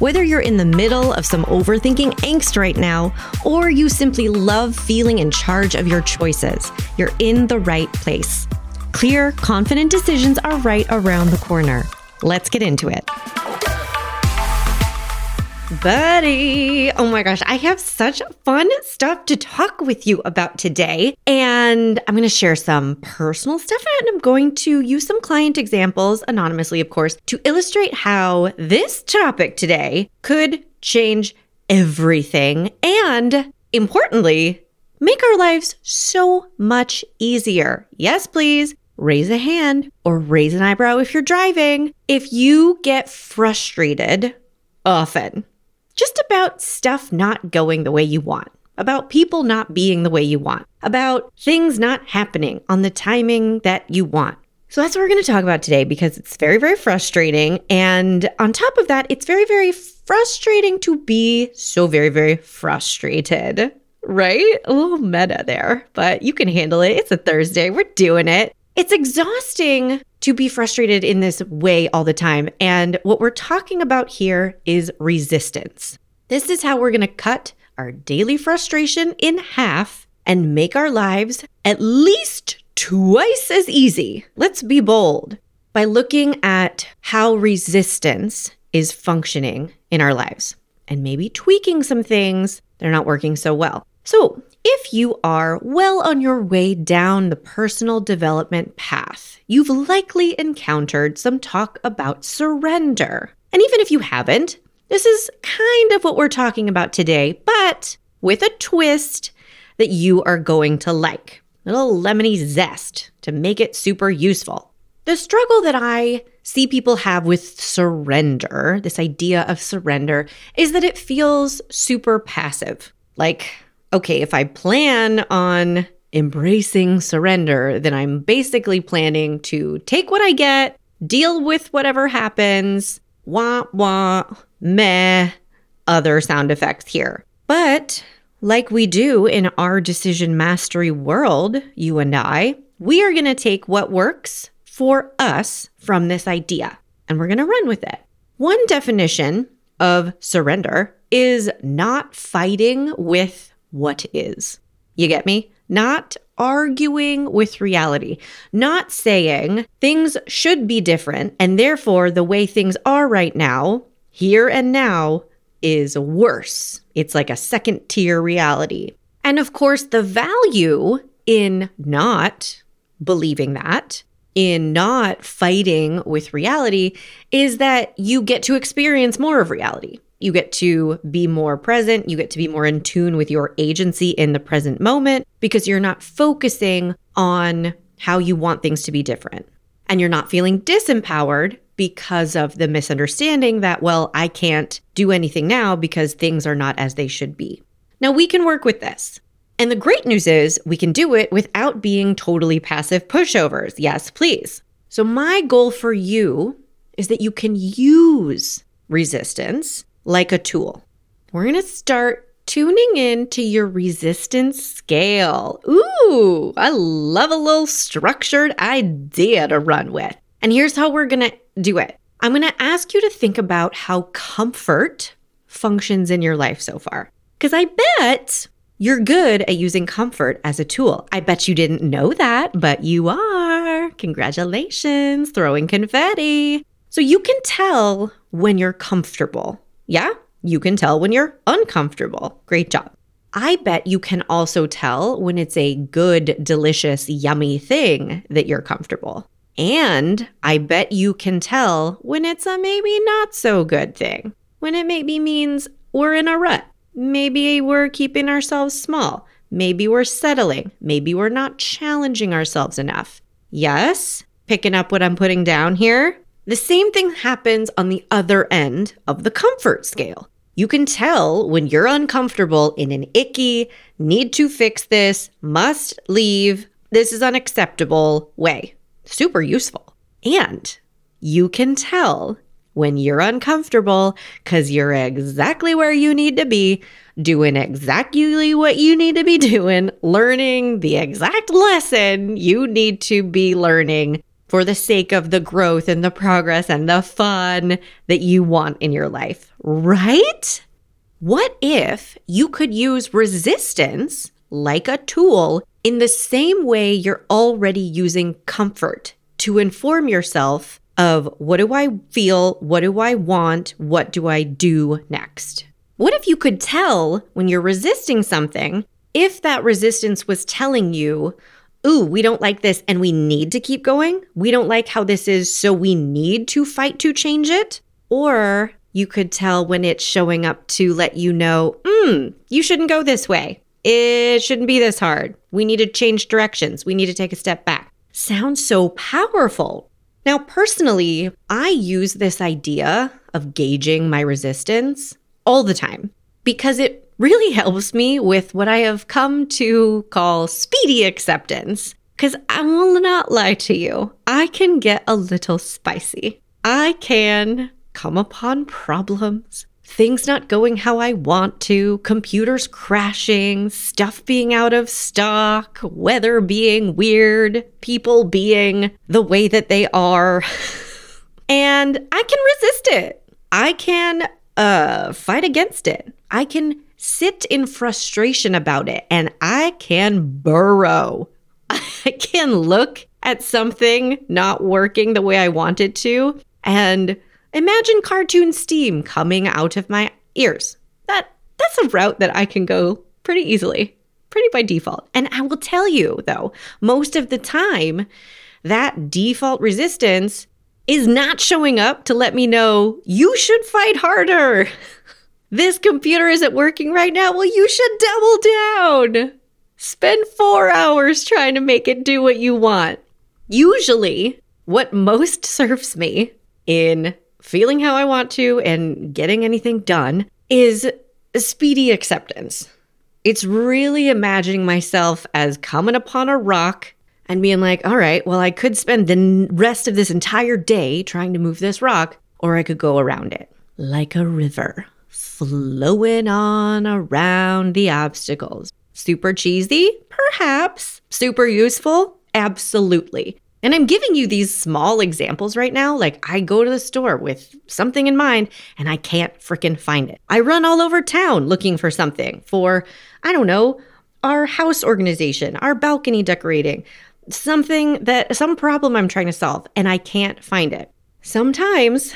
Whether you're in the middle of some overthinking angst right now, or you simply love feeling in charge of your choices, you're in the right place. Clear, confident decisions are right around the corner. Let's get into it. Buddy, oh my gosh, I have such fun stuff to talk with you about today. And I'm going to share some personal stuff and I'm going to use some client examples, anonymously, of course, to illustrate how this topic today could change everything and, importantly, make our lives so much easier. Yes, please. Raise a hand or raise an eyebrow if you're driving. If you get frustrated often, just about stuff not going the way you want, about people not being the way you want, about things not happening on the timing that you want. So that's what we're going to talk about today because it's very, very frustrating. And on top of that, it's very, very frustrating to be so very, very frustrated, right? A little meta there, but you can handle it. It's a Thursday. We're doing it. It's exhausting to be frustrated in this way all the time. And what we're talking about here is resistance. This is how we're going to cut our daily frustration in half and make our lives at least twice as easy. Let's be bold by looking at how resistance is functioning in our lives and maybe tweaking some things that are not working so well. So, if you are well on your way down the personal development path, you've likely encountered some talk about surrender. And even if you haven't, this is kind of what we're talking about today, but with a twist that you are going to like. A little lemony zest to make it super useful. The struggle that I see people have with surrender, this idea of surrender, is that it feels super passive. Like, okay, if I plan on embracing surrender, then I'm basically planning to take what I get, deal with whatever happens, wah wah, meh, other sound effects here. But like we do in our decision mastery world, you and I, we are going to take what works for us from this idea and we're going to run with it. One definition of surrender is not fighting with what is. You get me? Not arguing with reality, not saying things should be different and therefore the way things are right now, here and now, is worse. It's like a second tier reality. And of course, the value in not believing that, in not fighting with reality, is that you get to experience more of reality. You get to be more present. You get to be more in tune with your agency in the present moment because you're not focusing on how you want things to be different. And you're not feeling disempowered because of the misunderstanding that, well, I can't do anything now because things are not as they should be. Now, we can work with this. And the great news is we can do it without being totally passive pushovers. Yes, please. So, my goal for you is that you can use resistance like a tool. We're going to start tuning in to your resistance scale. Ooh, I love a little structured idea to run with. And here's how we're going to do it I'm going to ask you to think about how comfort functions in your life so far. Because I bet you're good at using comfort as a tool. I bet you didn't know that, but you are. Congratulations, throwing confetti. So you can tell when you're comfortable yeah, you can tell when you're uncomfortable. Great job. I bet you can also tell when it's a good, delicious, yummy thing that you're comfortable. And I bet you can tell when it's a maybe not so good thing, when it maybe means we're in a rut. Maybe we're keeping ourselves small. Maybe we're settling. Maybe we're not challenging ourselves enough. Yes, picking up what I'm putting down here. The same thing happens on the other end of the comfort scale. You can tell when you're uncomfortable in an icky, need to fix this, must leave, this is unacceptable way. Super useful. And you can tell when you're uncomfortable because you're exactly where you need to be, doing exactly what you need to be doing, learning the exact lesson you need to be learning for the sake of the growth and the progress and the fun that you want in your life, right? What if you could use resistance like a tool in the same way you're already using comfort to inform yourself of what do I feel? What do I want? What do I do next? What if you could tell when you're resisting something if that resistance was telling you, ooh, we don't like this and we need to keep going? We don't like how this is, so we need to fight to change it? Or you could tell when it's showing up to let you know, hmm, you shouldn't go this way. It shouldn't be this hard. We need to change directions. We need to take a step back. Sounds so powerful, now, personally, I use this idea of gauging my resistance all the time because it really helps me with what I have come to call speedy acceptance. Because I will not lie to you, I can get a little spicy. I can come upon problems things not going how I want to, computers crashing, stuff being out of stock, weather being weird, people being the way that they are. and I can resist it. I can uh, fight against it. I can sit in frustration about it and I can burrow. I can look at something not working the way I want it to and Imagine cartoon steam coming out of my ears. That that's a route that I can go pretty easily, pretty by default. And I will tell you though, most of the time that default resistance is not showing up to let me know you should fight harder. this computer isn't working right now. Well, you should double down. Spend four hours trying to make it do what you want. Usually, what most serves me in feeling how I want to and getting anything done is speedy acceptance. It's really imagining myself as coming upon a rock and being like, all right, well, I could spend the rest of this entire day trying to move this rock, or I could go around it like a river, flowing on around the obstacles. Super cheesy? Perhaps. Super useful? Absolutely. And I'm giving you these small examples right now. Like I go to the store with something in mind and I can't freaking find it. I run all over town looking for something for, I don't know, our house organization, our balcony decorating, something that, some problem I'm trying to solve and I can't find it. Sometimes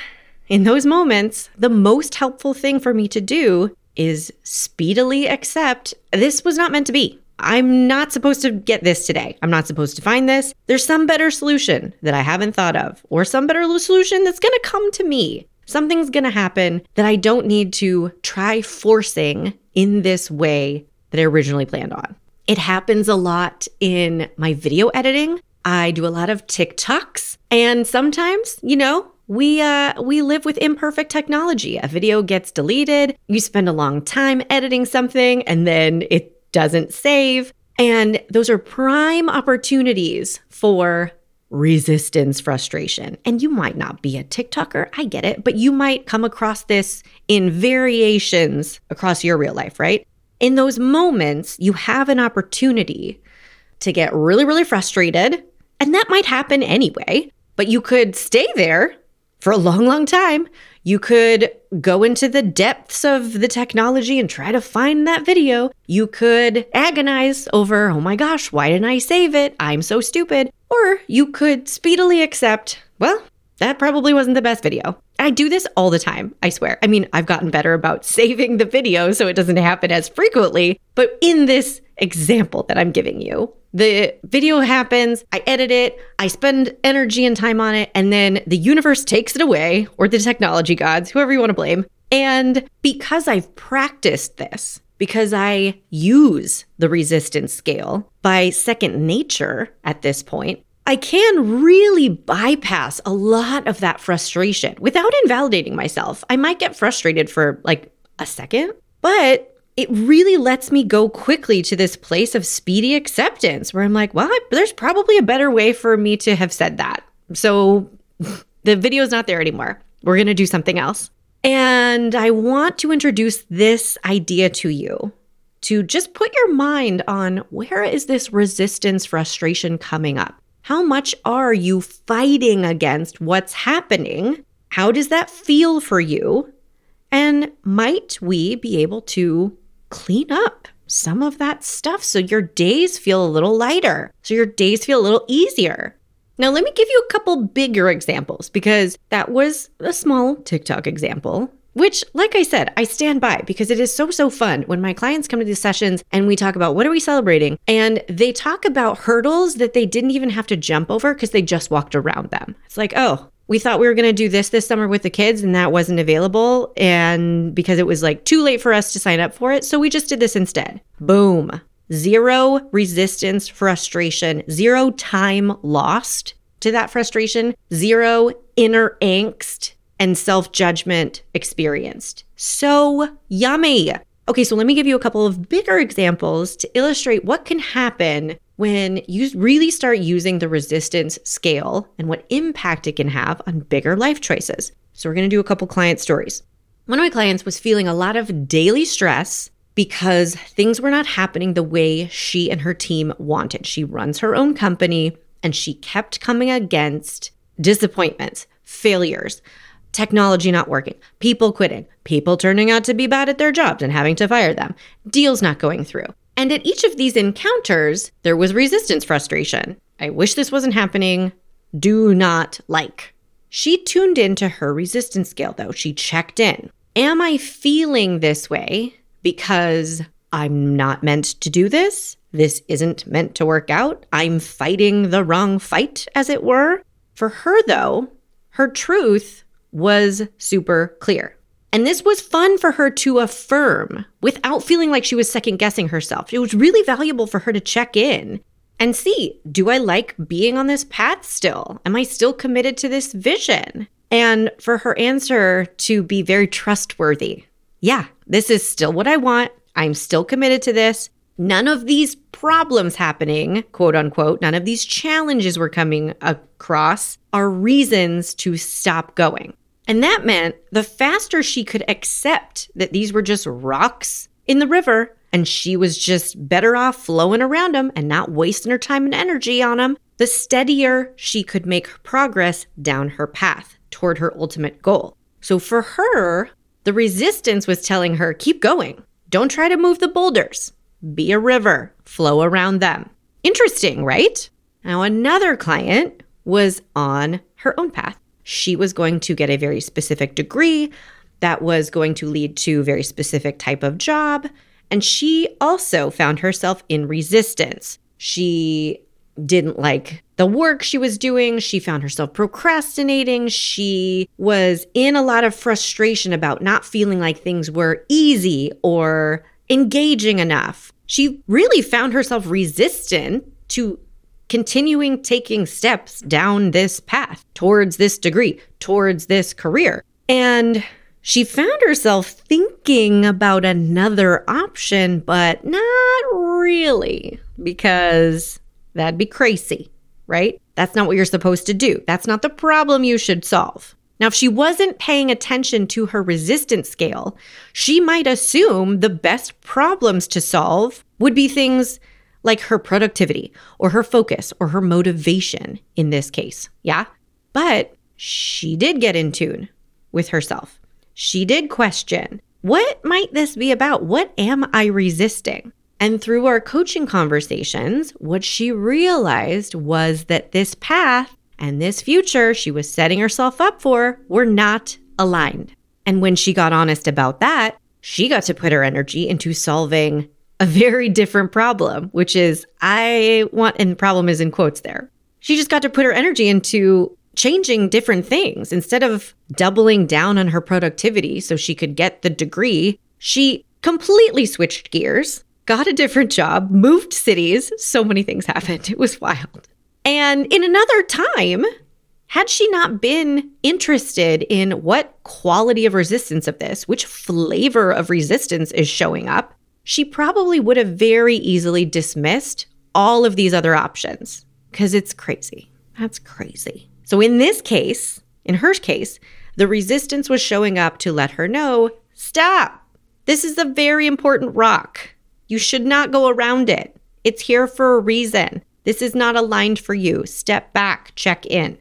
in those moments, the most helpful thing for me to do is speedily accept this was not meant to be. I'm not supposed to get this today. I'm not supposed to find this. There's some better solution that I haven't thought of, or some better solution that's going to come to me. Something's going to happen that I don't need to try forcing in this way that I originally planned on. It happens a lot in my video editing. I do a lot of TikToks, and sometimes, you know, we uh we live with imperfect technology. A video gets deleted, you spend a long time editing something and then it doesn't save. And those are prime opportunities for resistance frustration. And you might not be a TikToker, I get it, but you might come across this in variations across your real life, right? In those moments, you have an opportunity to get really, really frustrated. And that might happen anyway, but you could stay there for a long, long time you could go into the depths of the technology and try to find that video. You could agonize over, oh my gosh, why didn't I save it? I'm so stupid. Or you could speedily accept, well, that probably wasn't the best video. I do this all the time, I swear. I mean, I've gotten better about saving the video so it doesn't happen as frequently, but in this example that I'm giving you, the video happens, I edit it, I spend energy and time on it, and then the universe takes it away, or the technology gods, whoever you want to blame. And because I've practiced this, because I use the resistance scale by second nature at this point, I can really bypass a lot of that frustration without invalidating myself. I might get frustrated for like a second, but it really lets me go quickly to this place of speedy acceptance where I'm like, well, I, there's probably a better way for me to have said that. So the video's not there anymore. We're going to do something else. And I want to introduce this idea to you to just put your mind on where is this resistance frustration coming up? How much are you fighting against what's happening? How does that feel for you? And might we be able to clean up some of that stuff so your days feel a little lighter, so your days feel a little easier? Now, let me give you a couple bigger examples because that was a small TikTok example which like i said i stand by because it is so so fun when my clients come to these sessions and we talk about what are we celebrating and they talk about hurdles that they didn't even have to jump over because they just walked around them it's like oh we thought we were going to do this this summer with the kids and that wasn't available and because it was like too late for us to sign up for it so we just did this instead boom zero resistance frustration zero time lost to that frustration zero inner angst and self judgment experienced. So yummy. Okay, so let me give you a couple of bigger examples to illustrate what can happen when you really start using the resistance scale and what impact it can have on bigger life choices. So, we're gonna do a couple client stories. One of my clients was feeling a lot of daily stress because things were not happening the way she and her team wanted. She runs her own company and she kept coming against disappointments, failures, technology not working, people quitting, people turning out to be bad at their jobs and having to fire them, deals not going through. And at each of these encounters, there was resistance frustration. I wish this wasn't happening. Do not like. She tuned into her resistance scale, though. She checked in. Am I feeling this way because I'm not meant to do this? This isn't meant to work out. I'm fighting the wrong fight, as it were. For her, though, her truth was super clear. And this was fun for her to affirm without feeling like she was second guessing herself. It was really valuable for her to check in and see do I like being on this path still? Am I still committed to this vision? And for her answer to be very trustworthy. Yeah, this is still what I want. I'm still committed to this. None of these problems happening, quote unquote, none of these challenges we're coming across are reasons to stop going. And that meant the faster she could accept that these were just rocks in the river and she was just better off flowing around them and not wasting her time and energy on them, the steadier she could make progress down her path toward her ultimate goal. So for her, the resistance was telling her, keep going. Don't try to move the boulders. Be a river, flow around them. Interesting, right? Now, another client was on her own path she was going to get a very specific degree that was going to lead to a very specific type of job. And she also found herself in resistance. She didn't like the work she was doing. She found herself procrastinating. She was in a lot of frustration about not feeling like things were easy or engaging enough. She really found herself resistant to continuing taking steps down this path towards this degree, towards this career. And she found herself thinking about another option, but not really, because that'd be crazy, right? That's not what you're supposed to do. That's not the problem you should solve. Now, if she wasn't paying attention to her resistance scale, she might assume the best problems to solve would be things like her productivity or her focus or her motivation in this case. Yeah. But she did get in tune with herself. She did question what might this be about? What am I resisting? And through our coaching conversations, what she realized was that this path and this future she was setting herself up for were not aligned. And when she got honest about that, she got to put her energy into solving a very different problem, which is I want, and problem is in quotes there. She just got to put her energy into changing different things. Instead of doubling down on her productivity so she could get the degree, she completely switched gears, got a different job, moved cities. So many things happened. It was wild. And in another time, Had she not been interested in what quality of resistance of this, which flavor of resistance is showing up, she probably would have very easily dismissed all of these other options because it's crazy. That's crazy. So, in this case, in her case, the resistance was showing up to let her know stop. This is a very important rock. You should not go around it. It's here for a reason. This is not aligned for you. Step back, check in.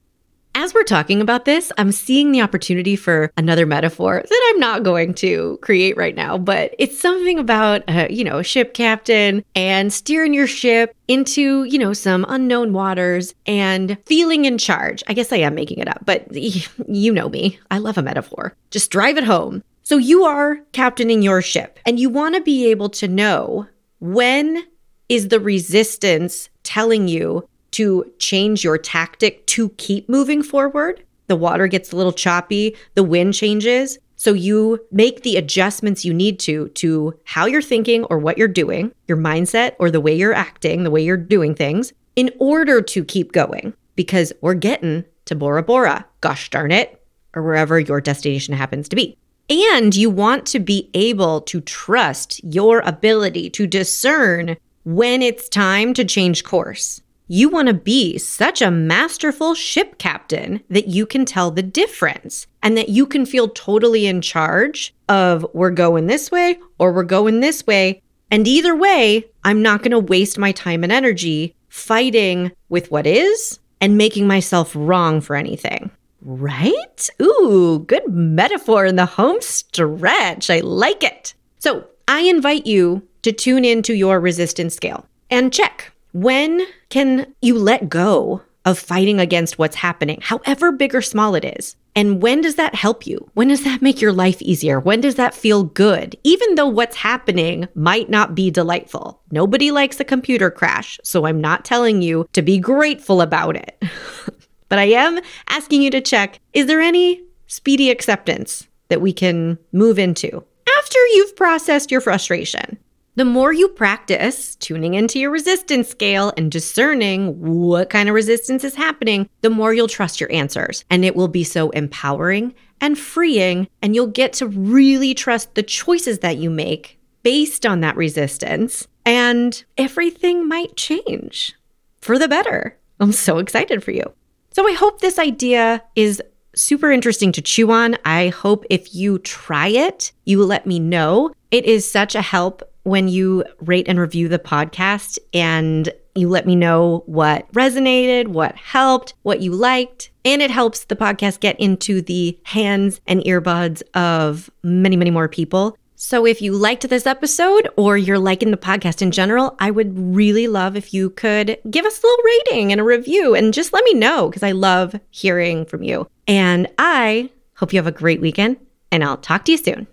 As we're talking about this, I'm seeing the opportunity for another metaphor that I'm not going to create right now, but it's something about, uh, you know, a ship captain and steering your ship into, you know, some unknown waters and feeling in charge. I guess I am making it up, but you know me. I love a metaphor. Just drive it home. So you are captaining your ship and you want to be able to know when is the resistance telling you to change your tactic to keep moving forward. The water gets a little choppy, the wind changes. So you make the adjustments you need to to how you're thinking or what you're doing, your mindset or the way you're acting, the way you're doing things in order to keep going because we're getting to Bora Bora, gosh darn it, or wherever your destination happens to be. And you want to be able to trust your ability to discern when it's time to change course. You want to be such a masterful ship captain that you can tell the difference and that you can feel totally in charge of we're going this way or we're going this way. And either way, I'm not going to waste my time and energy fighting with what is and making myself wrong for anything. Right? Ooh, good metaphor in the home stretch. I like it. So I invite you to tune into your resistance scale and check when can you let go of fighting against what's happening, however big or small it is? And when does that help you? When does that make your life easier? When does that feel good? Even though what's happening might not be delightful. Nobody likes a computer crash, so I'm not telling you to be grateful about it. but I am asking you to check is there any speedy acceptance that we can move into after you've processed your frustration? The more you practice tuning into your resistance scale and discerning what kind of resistance is happening, the more you'll trust your answers. And it will be so empowering and freeing. And you'll get to really trust the choices that you make based on that resistance. And everything might change for the better. I'm so excited for you. So I hope this idea is super interesting to chew on. I hope if you try it, you let me know. It is such a help when you rate and review the podcast and you let me know what resonated, what helped, what you liked. And it helps the podcast get into the hands and earbuds of many, many more people. So if you liked this episode or you're liking the podcast in general, I would really love if you could give us a little rating and a review and just let me know because I love hearing from you. And I hope you have a great weekend and I'll talk to you soon.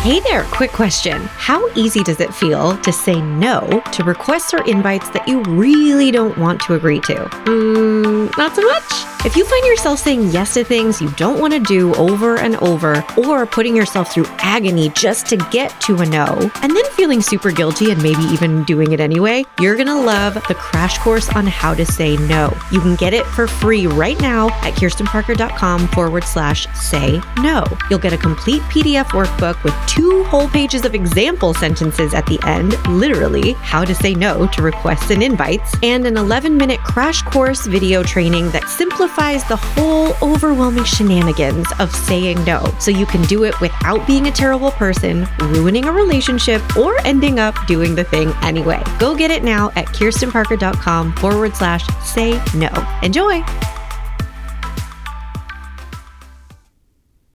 Hey there, quick question. How easy does it feel to say no to requests or invites that you really don't want to agree to? Mm, not so much? If you find yourself saying yes to things you don't want to do over and over, or putting yourself through agony just to get to a no, and then feeling super guilty and maybe even doing it anyway, you're going to love the crash course on how to say no. You can get it for free right now at kirstenparker.com forward slash say no. You'll get a complete PDF workbook with two whole pages of example sentences at the end, literally, how to say no to requests and invites, and an 11 minute crash course video training that simplifies the whole overwhelming shenanigans of saying no so you can do it without being a terrible person, ruining a relationship, or ending up doing the thing anyway. Go get it now at kirstenparker.com forward slash say no. Enjoy!